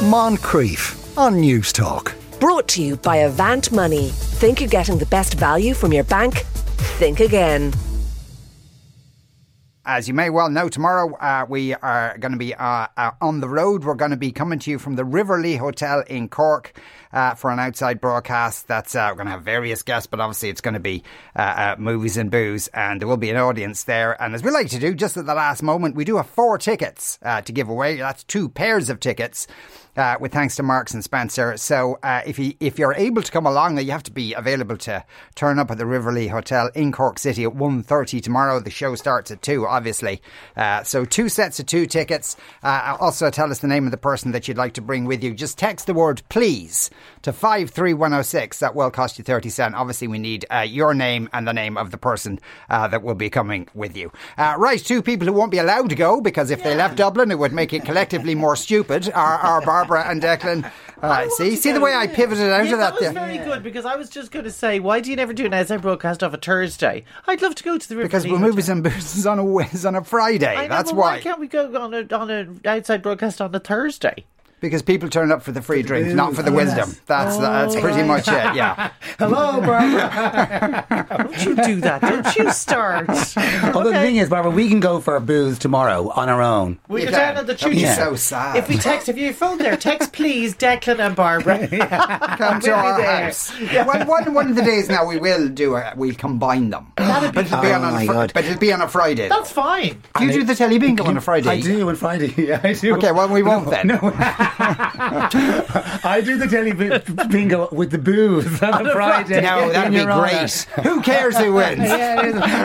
Moncrieff on News Talk. Brought to you by Avant Money. Think you're getting the best value from your bank? Think again. As you may well know, tomorrow uh, we are going to be uh, uh, on the road. We're going to be coming to you from the River Lee Hotel in Cork uh, for an outside broadcast. That's uh, we're going to have various guests, but obviously it's going to be uh, movies and booze, and there will be an audience there. And as we like to do, just at the last moment, we do have four tickets to give away. That's two pairs of tickets uh, with thanks to Marks and Spencer. So uh, if you if you're able to come along, you have to be available to turn up at the River Lee Hotel in Cork City at 1.30 tomorrow. The show starts at two, obviously. Uh, so two sets of two tickets. Uh, also, tell us the name of the person that you'd like to bring with you. Just text the word please to five three one zero six. That will cost you thirty cent. Obviously, we need uh, your name and the name of the person uh, that will be coming with you. right, two people who won't be allowed to go because if yeah. they left Dublin, it would make it collectively more stupid. Are, are Barbara and Declan. Uh, see, see the way I pivoted out yeah, of that. That was very good because I was just going to say, why do you never do an outside broadcast of a Thursday? I'd love to go to the River because we're movies and booze on a on a Friday. Know, That's why. Why can't we go on a on an outside broadcast on a Thursday? Because people turn up for the free drink, not for the wisdom. That's oh, that's pretty oh, much it. Yeah. Hello, Barbara. Don't you do that? Don't you start? Although okay. the thing is, Barbara, we can go for a booze tomorrow on our own. We are down at the church. Yeah. So sad. If we text, if you phone there, text please, Declan and Barbara. Come to our house. Yeah. One, one, one of the days now we will do it. We'll combine them. That'd be but it'll be, oh on, a, fr- but it'll be on a Friday. That's fine. Do you do the telly bingo on a Friday? I do on Friday. Yeah, I do. Okay, well we won't no, then. No. I do the telly bingo with the booze on, on a Friday. No, that'd be great. Who cares who wins? yeah,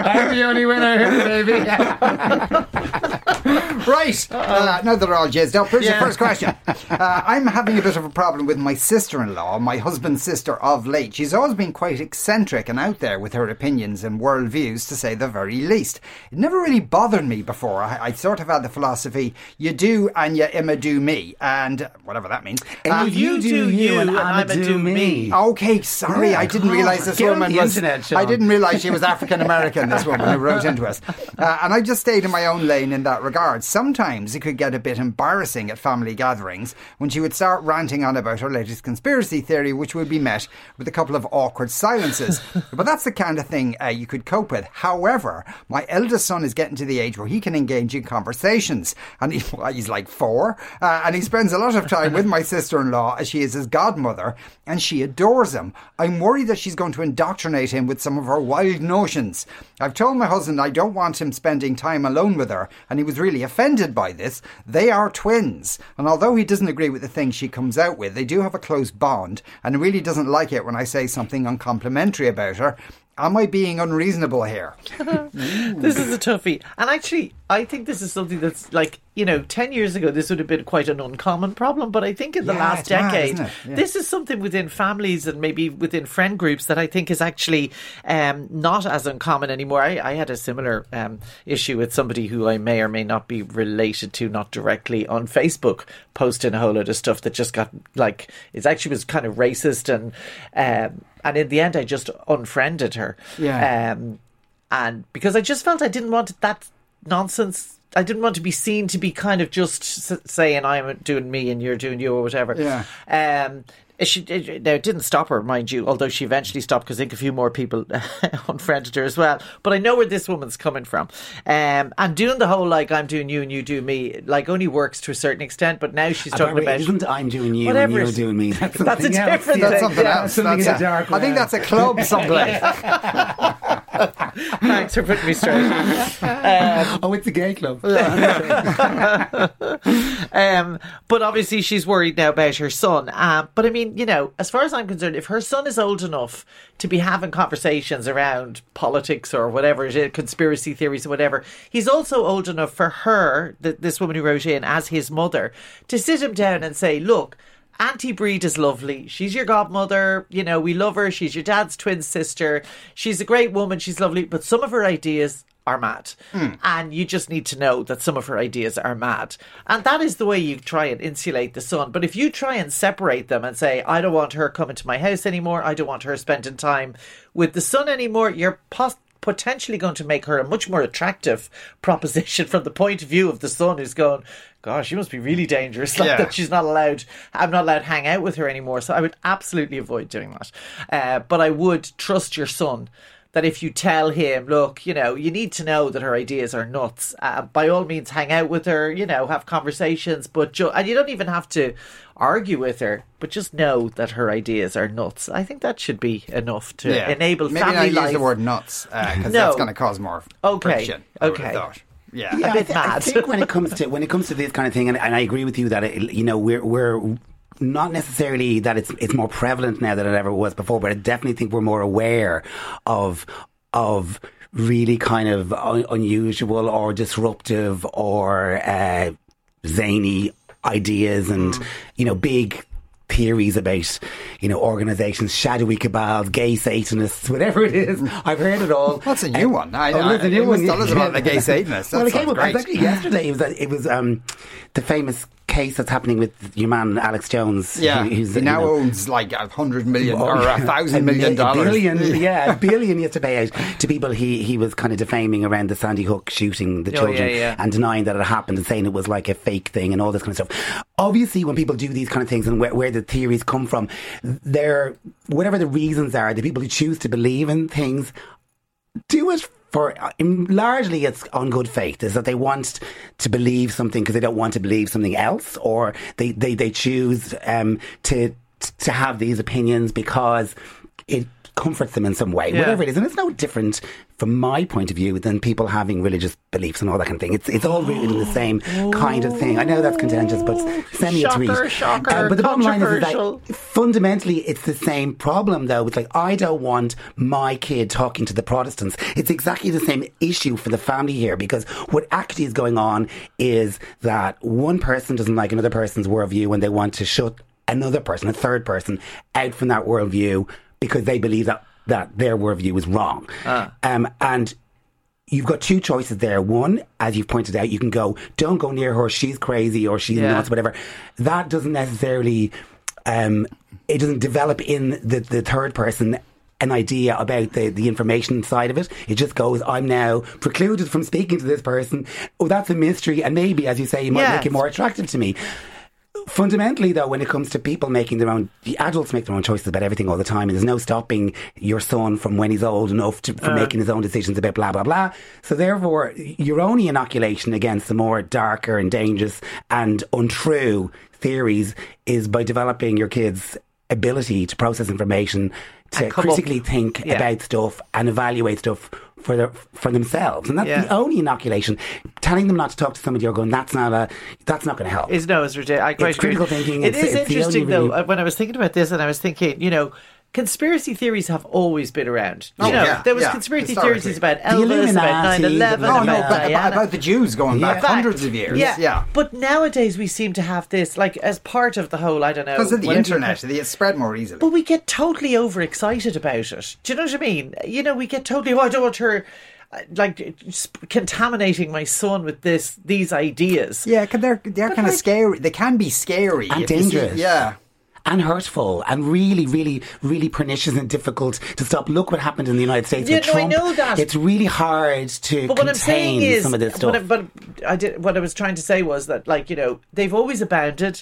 I'm the only winner here, baby. right. Uh, now they're all jizzed up, here's yeah. your first question. Uh, I'm having a bit of a problem with my sister in law, my husband's sister of late. She's always been quite eccentric and out there with her opinions and worldviews, to say the very least. It never really bothered me before. I, I sort of had the philosophy you do and you Emma do me, and whatever that means. Uh, you, you, do you, and, and I'm a do me. Okay, sorry, yeah, I didn't realise this woman was. Internet, I didn't realise she was African American. This woman who wrote into us, uh, and I just stayed in my own lane in that regard. Sometimes it could get a bit embarrassing at family gatherings when she would start ranting on about her latest conspiracy theory, which would be met with a couple of awkward silences. but that's the kind of thing uh, you could cope with. However, my eldest son is getting to the age where he can engage in conversations, and he, well, he's like four, uh, and he spends a lot of time with my sister-in-law as she is his godmother, and she adores him. I'm worried that she's going to indoctrinate him with some of her wild notions. I've told my husband I don't want him spending time alone with her, and he was really offended by this. They are twins, and although he doesn't agree with the things she comes out with, they do have a close bond, and really doesn't like it when I say something uncomplimentary about her. Am I being unreasonable here? this is a toughie. And actually, I think this is something that's like, you know, 10 years ago, this would have been quite an uncommon problem. But I think in the yeah, last decade, mad, yeah. this is something within families and maybe within friend groups that I think is actually um, not as uncommon anymore. I, I had a similar um, issue with somebody who I may or may not be related to, not directly on Facebook, posting a whole lot of stuff that just got like, it actually was kind of racist and. Um, and in the end, I just unfriended her. Yeah. Um, and because I just felt I didn't want that nonsense. I didn't want to be seen to be kind of just saying I'm doing me and you're doing you or whatever. Yeah. Um, she now it didn't stop her, mind you. Although she eventually stopped because I think a few more people unfriended her as well. But I know where this woman's coming from, um, and doing the whole like I'm doing you and you do me like only works to a certain extent. But now she's talking about isn't I'm doing you and you're doing me. That's, that's a different thing. That's something else. Something that's a, I think that's a club someplace. Thanks for putting me straight. Um, oh, it's a gay club. um, but obviously she's worried now about her son. Uh, but I mean you know, as far as I'm concerned, if her son is old enough to be having conversations around politics or whatever, conspiracy theories or whatever, he's also old enough for her, this woman who wrote in as his mother, to sit him down and say, look, Auntie Breed is lovely. She's your godmother. You know, we love her. She's your dad's twin sister. She's a great woman. She's lovely. But some of her ideas are mad. Mm. And you just need to know that some of her ideas are mad. And that is the way you try and insulate the son. But if you try and separate them and say, I don't want her coming to my house anymore, I don't want her spending time with the son anymore, you're pos- potentially going to make her a much more attractive proposition from the point of view of the son who's going, gosh, she must be really dangerous. Like Yeah. that she's not allowed. I'm not allowed to hang out with her anymore. So I would absolutely avoid doing that. Uh, but I would trust your son. That if you tell him, look, you know, you need to know that her ideas are nuts. Uh, by all means, hang out with her. You know, have conversations, but ju- and you don't even have to argue with her. But just know that her ideas are nuts. I think that should be enough to Yeah. enable Maybe family not life. use the word nuts because No. that's going to cause more Okay, friction. I would okay. thought. Yeah. Yeah, bit I, thi- I mad. think when it comes to when it comes to this kind of thing, and, and I agree with you that it, you know we're we're not necessarily that it's it's more prevalent now than it ever was before, but I definitely think we're more aware of of really kind of un- unusual or disruptive or uh, zany ideas and Mm. you know big theories about you know organizations shadowy cabals gay satanists whatever it is i've heard it all That's a new Um, one. I- oh, I- a new one, must tell us about the gay Satanists. That well, it came up great. actually yesterday. It was it was um, the famous case that's happening with your man Alex Jones. Yeah, who- who's he you now know, owns like a hundred million or a thousand million dollars. billion, yeah, a billion he has to pay out to people he, he was kind of defaming around the Sandy Hook shooting the Oh, children yeah, yeah. and denying that it happened and saying it was like a fake thing and all this kind of stuff. Obviously, when people do these kind of things and where, where the theories come from, they're whatever the reasons are, the people who choose to believe in things do it for um, largely it's on good faith is that they want to believe something because they don't want to believe something else or they they, they choose um, to to have these opinions because it comforts them in some way. Yeah. whatever it is. And it's no different from my point of view than people having religious beliefs and all that kind of thing. It's it's all rooted in the same kind of thing. I know that's contentious but send me a tweet. Shocker, shocker, Uh, but the bottom line is, is that fundamentally it's the same problem though. It's like i don't want my kid talking to the protestants. It's exactly the same issue for the family here because what actually is going on is that one person doesn't like another person's worldview and they want to shut another person a third person out from that worldview because they believe that that their worldview is wrong um, and you've got two choices there. One, as you've pointed out, you can go, don't go near her, she's crazy or she's Yeah. nuts, whatever. That doesn't necessarily, um, it doesn't develop in the, the third person an idea about the, the information side of it. It just goes, I'm now precluded from speaking to this person. Oh, that's a mystery. And maybe, as you say, you might make it more attractive to me. Fundamentally, though, when it comes to people making their own, the adults make their own choices about everything all the time, and there's no stopping your son from when he's old enough to, from uh. making his own decisions about blah blah blah. So therefore, your only inoculation against the more darker and dangerous and untrue theories is by developing your kids' ability to process information, to come up- critically think Yeah. about stuff and evaluate stuff for their, for themselves, and that's Yeah. the only inoculation. Telling them not to talk to somebody, you're going, that's not a, that's not going to help. Is no, it's ridiculous. I quite It's critical thinking. It It's- is it's interesting though. really- uh, When I was thinking about this, and I was thinking, you know. Conspiracy theories have always been around. You Oh, know, yeah, there was yeah, conspiracy theories about Elvis, about Illuminati, 9-11, Oh about no, but, about, about the Jews going back Yeah. hundreds of years. Yeah. yeah. But nowadays we seem to have this, like, as part of the whole, I don't know. Because of the whatever you internet, call- it's spread more easily. But we get totally overexcited about it. Do you know what I mean? You know, we get totally, oh, I don't want her, uh, like, contaminating my son with this, these ideas. yeah, 'cause they're they're kind of like- scary. They can be scary And if you see- dangerous. yeah. And hurtful and really, really, really pernicious and difficult to stop. Look what happened in the United States Yeah, with no, I Trump. know that. It's really hard to But what I'm saying contain is, some of this stuff. What I, but I did. What I was trying to say was that, like, you know, they've always abounded.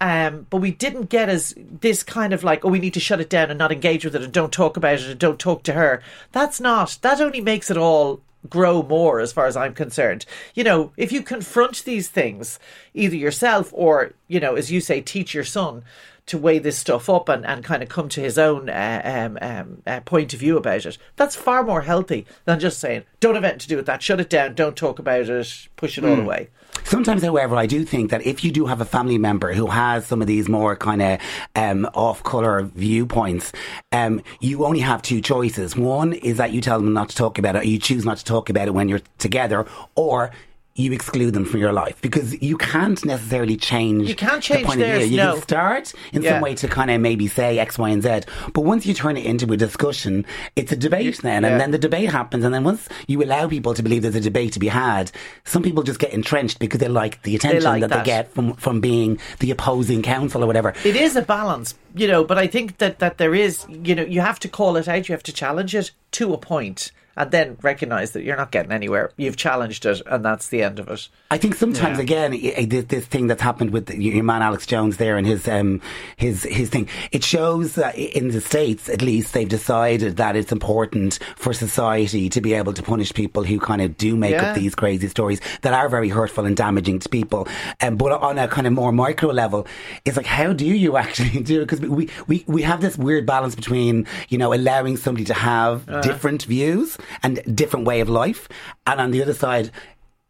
Um, but we didn't get as this kind of like, oh, we need to shut it down and not engage with it and don't talk about it and don't talk to her. That's not. That only makes it all grow more, as far as I'm concerned. You know, if you confront these things, either yourself or, you know, as you say, teach your son to weigh this stuff up and, and kind of come to his own uh, um, um, uh, point of view about it. That's far more healthy than just saying, don't have anything to do with that, shut it down, don't talk about it, push it all away. Sometimes, however, I do think that if you do have a family member who has some of these more kind of um, off-color viewpoints, um, you only have two choices. One is that you tell them not to talk about it, or you choose not to talk about it when you're together, or you exclude them from your life because you can't necessarily change. You can't change the point of view. You no. can start in Yeah. some way to kind of maybe say X, Y, and Z, but once you turn it into a discussion, it's a debate then, yeah. and then the debate happens, and then once you allow people to believe there's a debate to be had, some people just get entrenched because they like the attention like that, that. they get from from being the opposing counsel or whatever. It is a balance, you know, but I think that, that there is, you know, you have to call it out, you have to challenge it to a point. And then recognize that you're not getting anywhere. You've challenged it, and that's the end of it. I think sometimes again i- i- this, this thing that's happened with your man Alex Jones there and his um his his thing it shows that in the states at least they've decided that it's important for society to be able to punish people who kind of do make Yeah. up these crazy stories that are very hurtful and damaging to people. Um, but on a kind of more micro level, it's like how do you actually do it? Because we, we we have this weird balance between you know allowing somebody to have different views and different way of life, and on the other side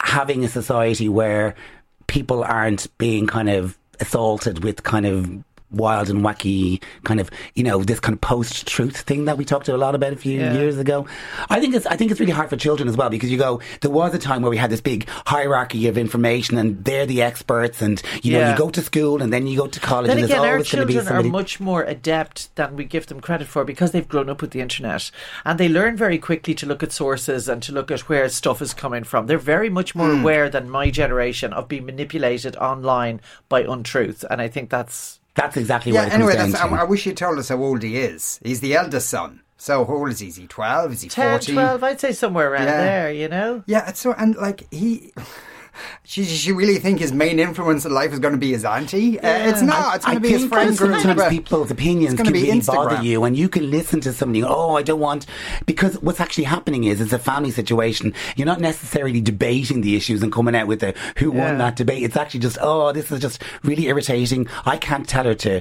having a society where people aren't being kind of assaulted with kind of wild and wacky kind of you know this kind of post truth thing that we talked a lot about a few Yeah. years ago i think it's i think it's really hard for children as well because you go there was a time where we had this big hierarchy of information and they're the experts and you know Yeah. you go to school and then you go to college Then and again, there's our always going to be children are much more adept than we give them credit for because they've grown up with the internet and they learn very quickly to look at sources and to look at where stuff is coming from. They're very much more Hmm. aware than my generation of being manipulated online by untruth, and I think that's that's exactly Yeah, what it anyway, comes down I, to I wish you told us how old he is. He's the eldest son. So how old is he? Is he 12? Is he 10, 14? 12, I'd say somewhere around Yeah. there, you know? Yeah, so, and like he. She, she really think his main influence in life is going to be his auntie? Uh, it's not. It's going I to be his friend group. sometimes people's opinions can really bother you, and you can listen to somebody. Oh, I don't want because what's actually happening is it's a family situation. You're not necessarily debating the issues and coming out with a who Yeah. won that debate. It's actually just oh, this is just really irritating. I can't tell her to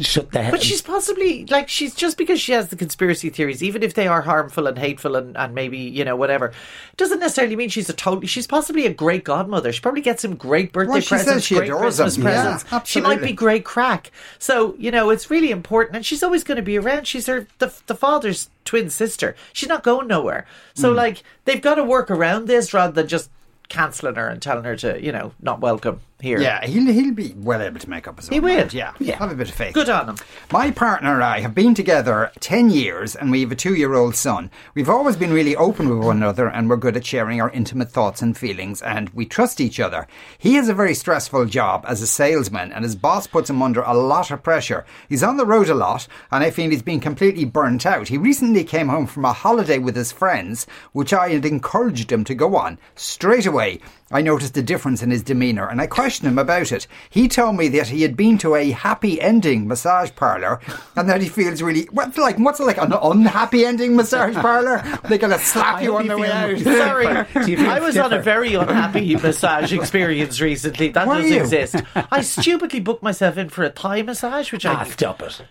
shut the. But she's possibly like she's just because she has the conspiracy theories, even if they are harmful and hateful and, and maybe you know whatever, doesn't necessarily mean she's a totally. She's possibly a great godmother. She probably gets some great birthday Well, she says presents, she great adores Christmas them. Yeah, presents. she might be great crack. So you know it's really important, and she's always going to be around. She's her the the father's twin sister. She's not going nowhere. So hmm. like they've got to work around this rather than just cancelling her and telling her to you know not welcome here. Yeah, he'll, he'll be well able to make up his own He will. mind. Yeah, Yeah. have a bit of faith. Good on him. My partner and I have been together 10 years and we have a two year old son. We've always been really open with one another and we're good at sharing our intimate thoughts and feelings and we trust each other. He has a very stressful job as a salesman and his boss puts him under a lot of pressure. He's on the road a lot and I feel he's been completely burnt out. He recently came home from a holiday with his friends, which I had encouraged him to go on. Straight away, I noticed a difference in his demeanour and I questioned him about it. He told me that he had been to a happy ending massage parlour and that he feels really what's like what's like an unhappy ending massage parlour? They're gonna slap you on you the way out. Sorry, Do you feel I was on a very unhappy massage experience recently. That Were does you? exist. I stupidly booked myself in for a Thai massage, which ah, I stop it.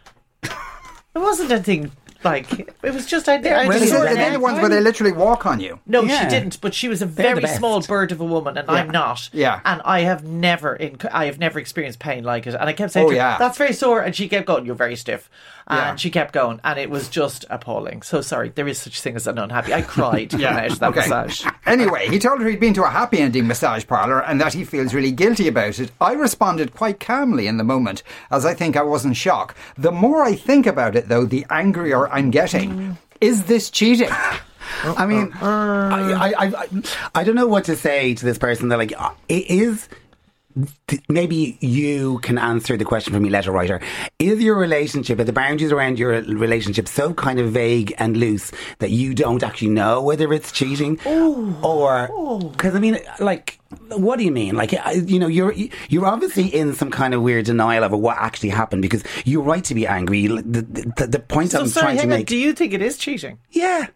it wasn't anything like. It was just I, I really Well, just- so Is are that they the next ones where they literally walk on you? no, Yeah. she didn't. But she was a the very small bird of a woman, and I'm not. Yeah. And I have never, in, I have never experienced pain like it. And I kept saying, Oh, to her, yeah. "That's very sore," and she kept going, "You're very stiff," and Yeah. she kept going, and it was just appalling. So sorry, there is such thing as an unhappy. I cried yeah. out of that massage. Anyway, he told her he'd been to a happy ending massage parlour and that he feels really guilty about it. I responded quite calmly in the moment, as I think I was in shock. The more I think about it, though, the angrier I'm getting. Is this cheating? I mean, I, I, I, I don't know what to say to this person. They're like, uh, it is. Th- Maybe you can answer the question for me, letter writer. Is your relationship, are the boundaries around your relationship so kind of vague and loose that you don't actually know whether it's cheating, or because I mean, like, what do you mean? Like, you know, you're you're obviously in some kind of weird denial of what actually happened because you're right to be angry. The, the, the point So I'm sorry, trying to on. make. Do you think it is cheating? Yeah, of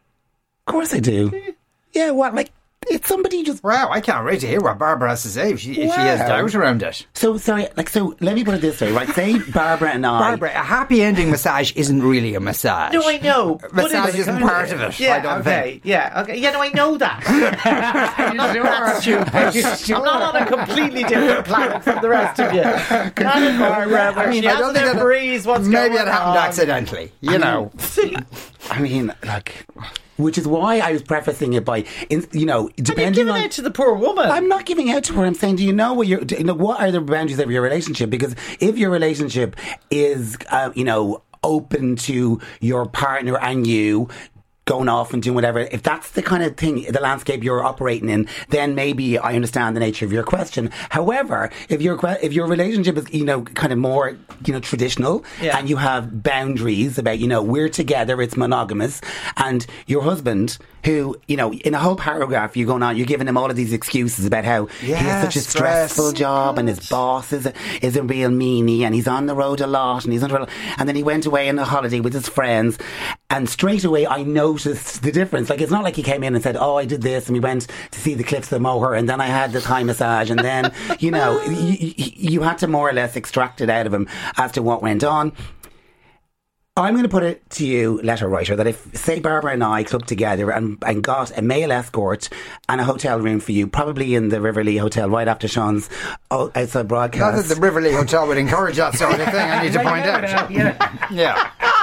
course I do. Hmm. Yeah, what like it's somebody just. Wow, I can't wait to hear what Barbara has to say if she, if she has Wow. doubt around it. So sorry, like so. Let me put it this way, right? Say Barbara and I. Barbara, a happy ending massage isn't really a massage. No, I know. but Massage it's- isn't part of it. Yeah, I don't okay. think. Yeah, okay. Yeah, no, I know that. I'm not that stupid. I'm not on a completely different planet from the rest of you. Not in Barbara, where she I don't has think to that- breeze what's Maybe going it happened on. accidentally. You know. I mean, like, which is why I was prefacing it by, in, you know, depending giving on. out to the poor woman. I'm not giving out to her. I'm saying, do you know what your, you know, what are the boundaries of your relationship? Because if your relationship is, uh, you know, open to your partner and you going off and doing whatever, if that's the kind of thing, the landscape you're operating in, then maybe I understand the nature of your question. However, if your if your relationship is you know kind of more you know traditional Yeah. and you have boundaries about you know we're together, it's monogamous, and your husband who you know in a whole paragraph you're going on, you're giving him all of these excuses about how he has such a stress. stressful job and his boss is a, is a real meanie and he's on the road a lot and he's on the road, and then he went away on a holiday with his friends and straight away I noticed the difference like it's not like he came in and said oh I did this and we went to see the cliffs of Moher and then I had the Thai massage and then you know you, you had to more or less extract it out of him as to what went on I'm going to put it to you, letter writer, that if, say, Barbara and I clubbed together and, and got a male escort and a hotel room for you, probably in the River Lee Hotel right after Sean's outside Not broadcast. that the River Lee Hotel would encourage that sort of thing, I need to point out. Yeah. You'd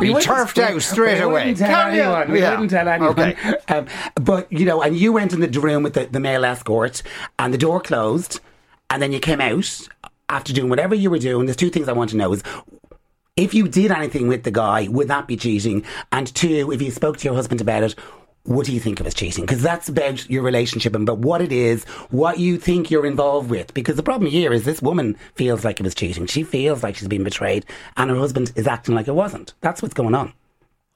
be We turfed out straight we away. Wouldn't tell Carry on. anyone. We Yeah. wouldn't tell anyone. Okay. Um, but you know, and you went in the room with the, the male escort, and the door closed, and then you came out after doing whatever you were doing. There's two things I want to know: is if you did anything with the guy, would that be cheating? And two, if you spoke to your husband about it. What do you think of as cheating? Because that's about your relationship and about what it is, what you think you're involved with. Because the problem here is this woman feels like it was cheating. She feels like she's been betrayed, and her husband is acting like it wasn't. That's what's going on.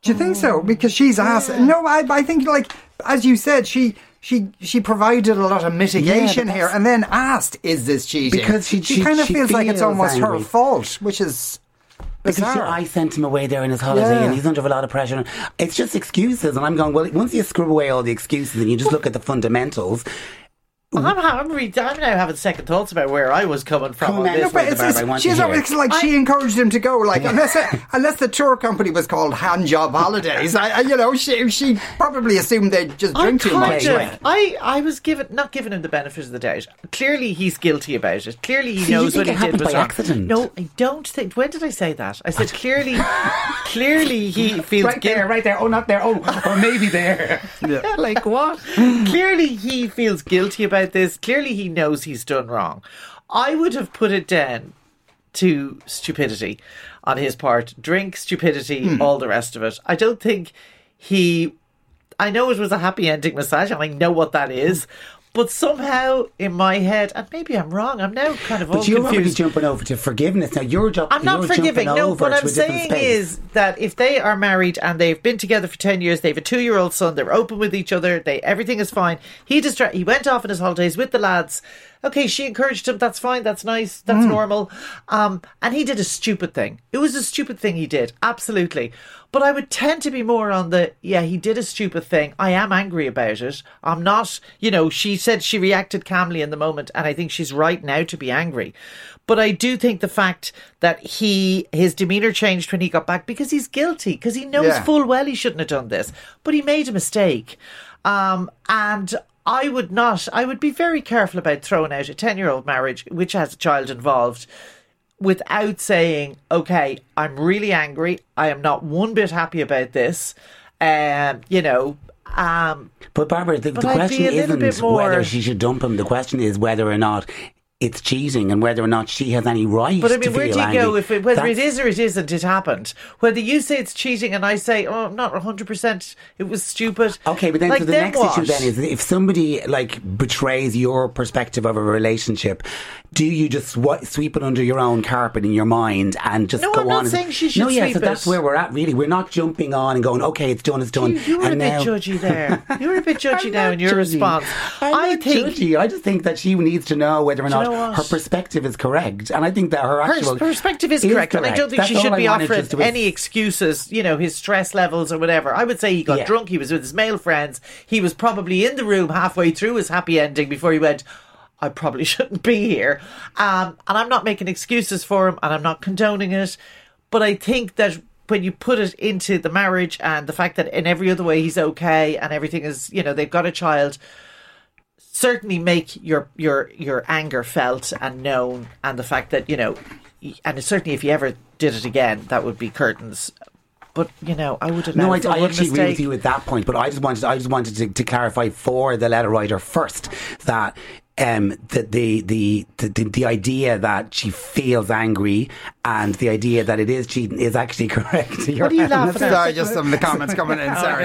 Do you think so? Because she's asked. No, I, I think like as you said, she she she provided a lot of mitigation but here, and then asked, "Is this cheating?" Because she- she- kind of she feels like it's feels almost her fault, which is Because. I sent him away there in his holiday Yeah. and he's under a lot of pressure. It's just excuses. And I'm going, well, once you scrub away all the excuses and you just look at the fundamentals, I'm, I'm, re- I'm now having second thoughts about where I was coming from on this. no, but it's, Barbara, it's, she's to hear always it. like she encouraged him to go. Like unless it, unless the tour company was called Hand Job Holidays, I, I you know she she probably assumed they'd just I drink too kind much. of, like. I, I was given not giving him the benefit of the doubt. Clearly, he's guilty about it. Clearly, he See, you knows think what it he did happened was by wrong. accident? No, I don't think. When did I say that? I said clearly, clearly he feels right there, guilty. right there. Oh, not there. Oh, or maybe there. like what? Clearly, he feels guilty about this. Clearly, he knows he's done wrong. I would have put it down to stupidity on his part. Drink, stupidity, hmm. all the rest of it. I don't think he. I know it was a happy ending massage, and I know what that is. Hmm. But somehow, in my head, and maybe I'm wrong. I'm now kind of But you're already jumping over to forgiveness. Now, you're, ju- I'm not forgiving. No, what I'm saying is that if they are married and they've been together for ten years, they have a two-year-old son, they're open with each other, they everything is fine. He distra- he went off on his holidays with the lads. Okay, she encouraged him. That's fine. That's nice. That's normal. Um, and he did a stupid thing. It was a stupid thing he did. Absolutely. But I would tend to be more on the yeah, he did a stupid thing. I am angry about it. I'm not. You know, she said she reacted calmly in the moment, and I think she's right now to be angry. But I do think the fact that he his demeanor changed when he got back because he's guilty because he knows Yeah. full well he shouldn't have done this, but he made a mistake. Um, and I would not. I would be very careful about throwing out a ten year old marriage which has a child involved. Without saying, okay, I'm really angry. I am not one bit happy about this. Um, you know, um, But Barbara, the, But the question a little bit isn't more- whether she should dump him. The question is whether or not it's cheating and whether or not she has any right But I mean, where do you angry. go if it, whether it That's- is or it isn't? It happened. Whether you say it's cheating and I say, oh, not hundred percent, it was stupid. Okay, but then like, so the then next what? issue then is if somebody like betrays your perspective of a relationship, do you just sw- sweep it under your own carpet in your mind and just No, go I'm on? not saying she should No, yeah, so that's it. where we're at. Really, we're not jumping on and going, okay, it's done, it's done. You, were a bit judgy there. You were a bit judgy now in your judgy. response. I'm I think judgy. I just think that she needs to know whether or not her perspective is correct, and I think that her her actual perspective is correct, and I don't think That's she should I be offering any excuses. You know, his stress levels or whatever. I would say he got Yeah. drunk. He was with his male friends. He was probably in the room halfway through his happy ending before he went. I probably shouldn't be here, um, and I'm not making excuses for him, and I'm not condoning it. But I think that when you put it into the marriage and the fact that in every other way he's okay and everything is, you know, they've got a child, certainly make your your your anger felt and known. And the fact that you know and certainly if you ever did it again that would be curtains. But you know i would have No, I, I actually agree with you at that point, but I just wanted I just wanted to, to clarify for the letter writer first that um, the, the, the, the, the idea that she feels angry and the idea that it is cheating is actually correct. What are you laughing at? Sorry, just some of the comments coming in. Sorry.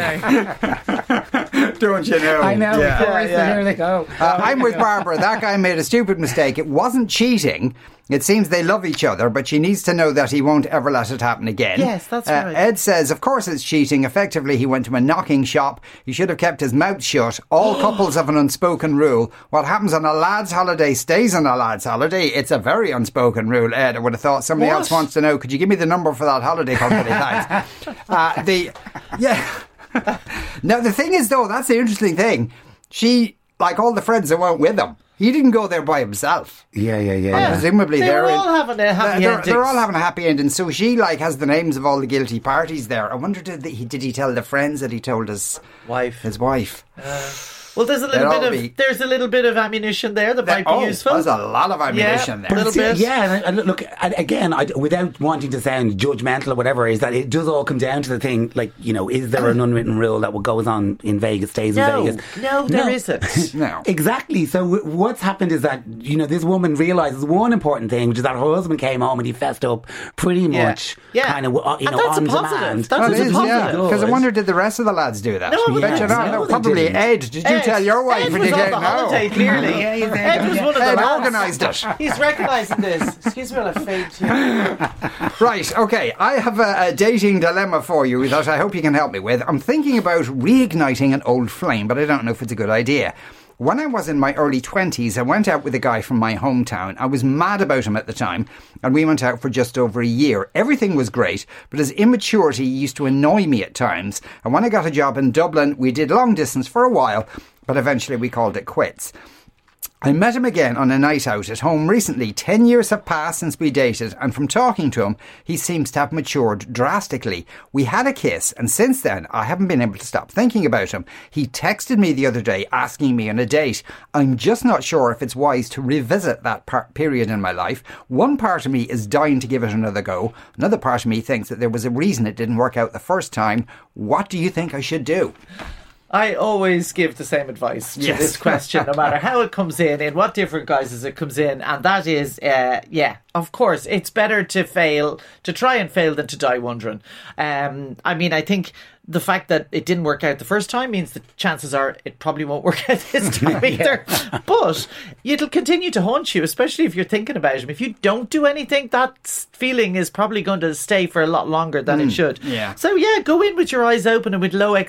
Don't you know? I know, Yeah. yeah. there they go. Uh, I'm with Barbara. That guy made a stupid mistake. It wasn't cheating. It seems they love each other, but she needs to know that he won't ever let it happen again. Yes, that's Uh, right. Ed says, of course it's cheating. Effectively, he went to a knocking shop. He should have kept his mouth shut. All couples have an unspoken rule. What happens on a lad's holiday stays on a lad's holiday. It's a very unspoken rule, Ed. I would have thought somebody What? else wants to know. Could you give me the number for that holiday company? Thanks. uh, the, yeah. Now the thing is, though, that's the interesting thing. She, like all the friends that went with him, he didn't go there by himself. Yeah, yeah, yeah. Yeah. presumably They they're were in- all having a happy they're, endings. they're all having a happy ending. So she like has the names of all the guilty parties there. I wonder did he did he tell the friends that he told his Wife. his wife? Uh, Well, there's a little They'll bit of be- there's a little bit of ammunition there that might be oh, useful. there's a lot of ammunition Yeah, there. little bit. Yeah, and, and look, and again, I, without wanting to sound judgmental or whatever, is that it does all come down to the thing, like, you know, is there an unwritten rule that what goes on in Vegas stays No, in Vegas? no, there isn't. No. Exactly. So w- what's happened is that, you know, this woman realizes one important thing, which is that her husband came home and he fessed up pretty Yeah. much Yeah. kind of, uh, you And know, that's a on positive. demand. That's Well, a it is, yeah. positive. Because I wonder, did the rest of the lads do that? No, I Bet you not. no, No, they probably didn't. Ed. Did you Ed, tell your wife? Ed when was you on came? the No. holiday, clearly. Yeah, he's Ed was one of the Ed lads. organised it. He's recognising this. Excuse me while I fade to you. Right, okay. I have a, a dating dilemma for you that I hope you can help me with. I'm thinking about reigniting an old flame, but I don't know if it's a good idea. When I was in my early 20s, I went out with a guy from my hometown. I was mad about him at the time, and we went out for just over a year. Everything was great, but his immaturity used to annoy me at times. And when I got a job in Dublin, we did long distance for a while, but eventually we called it quits. I met him again on a night out at home recently. Ten years have passed since we dated, and from talking to him, he seems to have matured drastically. We had a kiss, and since then, I haven't been able to stop thinking about him. He texted me the other day asking me on a date. I'm just not sure if it's wise to revisit that par- period in my life. One part of me is dying to give it another go. Another part of me thinks that there was a reason it didn't work out the first time. What do you think I should do? I always give the same advice to Yes. this question, no matter how it comes in, in what different guises it comes in, and that is, uh, yeah, of course, it's better to fail, to try and fail than to die wondering. Um, I mean, I think the fact that it didn't work out the first time means the chances are it probably won't work out this time either. But it'll continue to haunt you, especially if you're thinking about him. If you don't do anything, that feeling is probably going to stay for a lot longer than it should. yeah. So yeah, go in with your eyes open and with low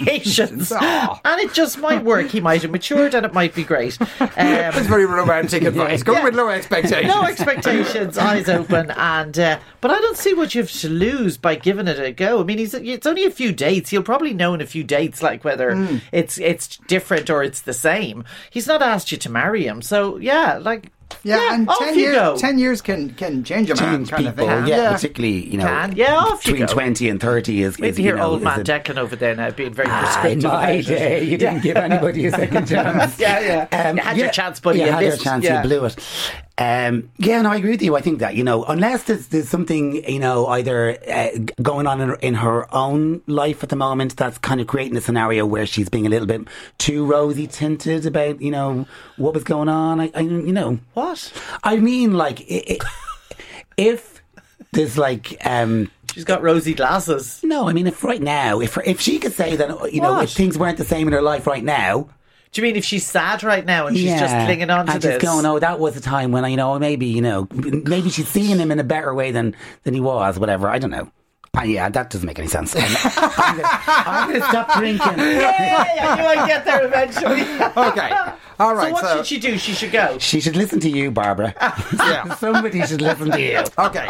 expectations, Aw. and it just might work. He might have matured, and it might be great. That's Um, very romantic advice. Go Yeah. with low expectations. no expectations, eyes open, and uh, but I don't see what you have to lose by giving it a go. I mean, he's it's only a few dates. He'll probably know in a few dates like whether Hmm. it's it's different or it's the same. He's not asked you to marry him, so yeah, like Yeah, and off ten you years, go. ten years can can change a man, Change kind of people, thing. yeah, particularly you know, Can. Yeah, off you between go. twenty and thirty is. Wait is you hear know, old is man a- Declan over there now being very Ah, prescriptive. my day, you didn't give anybody a second chance. Yeah, yeah. You had your chance, buddy, You you had your chance, Yeah. you blew it. Um, yeah, no, I agree with you. I think that you know, unless there's, there's something you know either uh, going on in, in her own life at the moment that's kind of creating a scenario where she's being a little bit too rosy tinted about you know what was going on. I, I you know, What? I mean, like i i if there's like. um She's got rosy glasses. no, I mean, if right now, if if she could say that, you know, if things weren't the same in her life right now, Do you mean if she's sad right now and she's just clinging on to and this? just going, oh, that was a time when I, you know, maybe, you know, maybe she's seeing him in a better way than than he was, whatever. I don't know. Uh, yeah, that doesn't make any sense. I'm, I'm gonna, stop drinking. Hey, I knew I'd get there eventually. Okay, all right. so what should she do? She should go. She should listen to you, Barbara. yeah. Somebody should listen to you. Okay.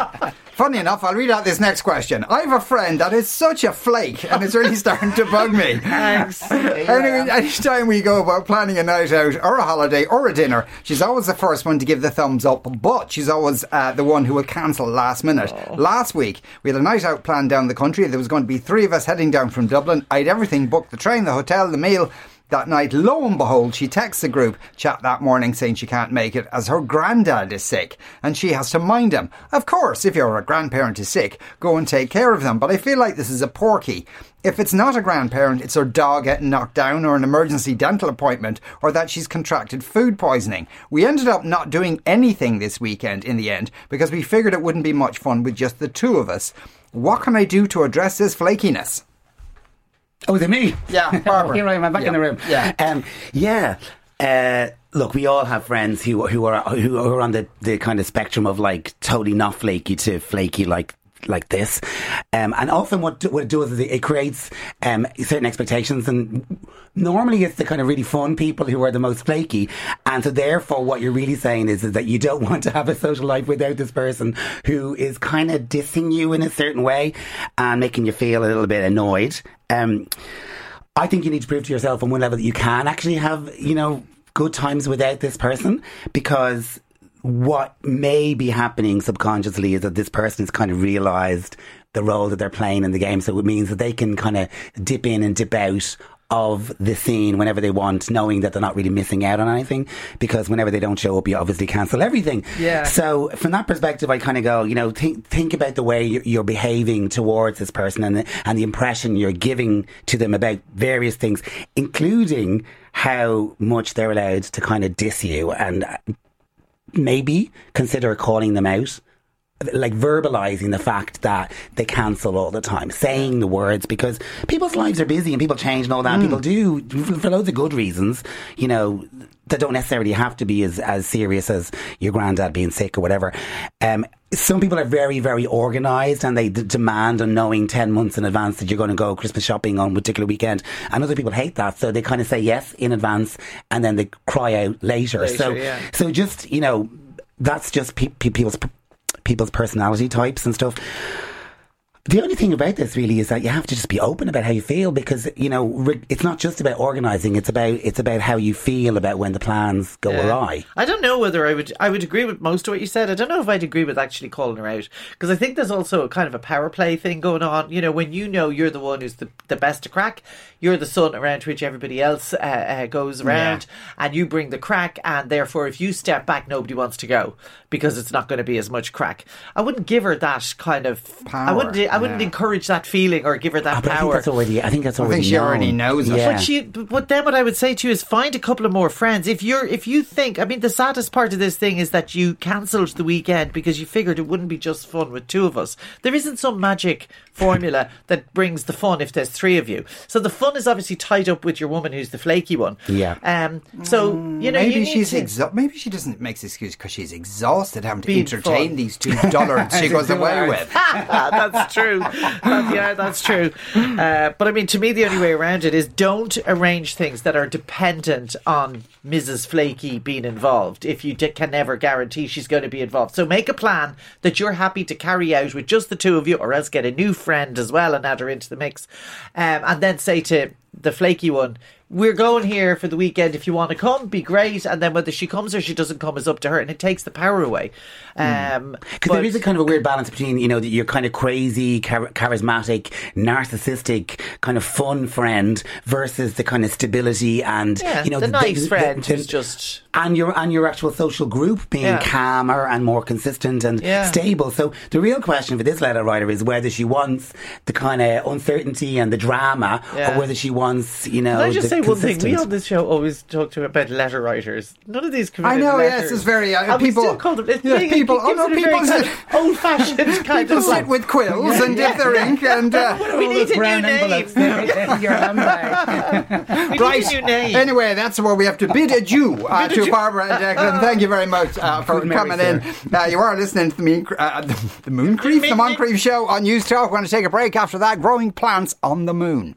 Funny enough, I'll read out this next question. I have a friend that is such a flake, and it's really starting to bug me. Thanks. Anyway, anytime we go about planning a night out or a holiday or a dinner, she's always the first one to give the thumbs up, but she's always uh, the one who will cancel last minute. Last week, we had a night out planned down the country. There was going to be three of us heading down from Dublin. I had everything booked the train, the hotel, the meal. That night, lo and behold, she texts the group chat that morning saying she can't make it as her granddad is sick and she has to mind him. Of course, if your grandparent is sick, go and take care of them, but I feel like this is a porky. If it's not a grandparent, it's her dog getting knocked down or an emergency dental appointment or that she's contracted food poisoning. We ended up not doing anything this weekend in the end because we figured it wouldn't be much fun with just the two of us. What can I do to address this flakiness? Oh, is it me? Yeah, Barbara. Here I am. I'm back Yeah. in the room. Yeah. Um, yeah. Uh, look, we all have friends who who are who are on the, the kind of spectrum of like totally not flaky to flaky like like this. Um, and often what what it does is it, it creates um, certain expectations and normally it's the kind of really fun people who are the most flaky and so therefore what you're really saying is, is that you don't want to have a social life without this person who is kind of dissing you in a certain way and making you feel a little bit annoyed. Um, I think you need to prove to yourself on one level that you can actually have, you know, good times without this person because what may be happening subconsciously is that this person has kind of realized the role that they're playing in the game. So it means that they can kind of dip in and dip out of the scene whenever they want, knowing that they're not really missing out on anything because whenever they don't show up, you obviously cancel everything. Yeah. So from that perspective, I kind of go, you know, think think about the way you're, behaving towards this person and the, and the impression you're giving to them about various things, including how much they're allowed to kind of diss you and uh, maybe consider calling them out. Like verbalizing the fact that they cancel all the time, saying the words because people's lives are busy and people change and all that. And people do for loads of good reasons, you know, that don't necessarily have to be as, as serious as your granddad being sick or whatever. Um, some people are very, very organised and they d- demand on knowing 10 months in advance that you're going to go Christmas shopping on a particular weekend. And other people hate that. So they kind of say yes in advance and then they cry out later. Later, so, yeah. so just, you know, that's just pe- pe- people's, people's personality types and stuff. The only thing about this really is that you have to just be open about how you feel because you know it's not just about organising; it's about it's about how you feel about when the plans go Yeah. awry. I don't know whether I would I would agree with most of what you said. I don't know if I'd agree with actually calling her out because I think there's also a kind of a power play thing going on. You know, when you know you're the one who's the, the best to crack, you're the sun around which everybody else uh, uh, goes around, and you bring the crack, and therefore if you step back, nobody wants to go because it's not going to be as much crack. I wouldn't give her that kind of. power. I Power, wouldn't. I wouldn't yeah. encourage that feeling or give her that Ah, but I think power. that's already. I think that's already. she already known. knows it. Yeah. But she, but then what I would say to you is find a couple of more friends. If you're, if you think, I mean, the saddest part of this thing is that you cancelled the weekend because you figured it wouldn't be just fun with two of us. There isn't some magic formula that brings the fun if there's three of you. So the fun is obviously tied up with your woman who's the flaky one. Yeah. Um. So you know, maybe you need she's to- exha- maybe she doesn't make this excuse because she's exhausted having to Being entertain fun. these two dullards she goes away with. that's true. That- yeah, that's true. Uh, but I mean, to me, the only way around it is don't arrange things that are dependent on Mrs. Flaky being involved. If you d- can never guarantee she's going to be involved, so make a plan that you're happy to carry out with just the two of you, or else get a new friend as well and add her into the mix, um, and then say to the flaky one. We're going here for the weekend. If you want to come, be great. And then whether she comes or she doesn't come is up to her, and it takes the power away. Um, Because there is a kind of a weird balance between, you know, that you're kind of crazy, char- charismatic, narcissistic, kind of fun friend versus the kind of stability and, Yeah, you know, the nice friend who's just- and your and your actual social group being Yeah. calmer and more consistent and Yeah. stable. So the real question for this letter writer is whether she wants the kind of uncertainty and the drama, or whether she wants, you know, Can I say one thing? We on this show always talk to about letter writers. None of these I committed know, letters. yes, it's very uh, and we people. still call them. It's yeah, big, people. It Oh no, people. kind sit- of old-fashioned kind People of sit like. with quills and dip their ink and. Uh, We need a new name. your handbag. We need Right. a new name. Anyway, that's where we have to bid adieu uh, to Barbara and Declan. Thank you very much uh, for Good Mary, coming in. Uh, you are listening to the, mean, uh, the, the Mooncreef, the Moncrieff Show on News Talk. We're going to take a break after that. Growing plants on the moon.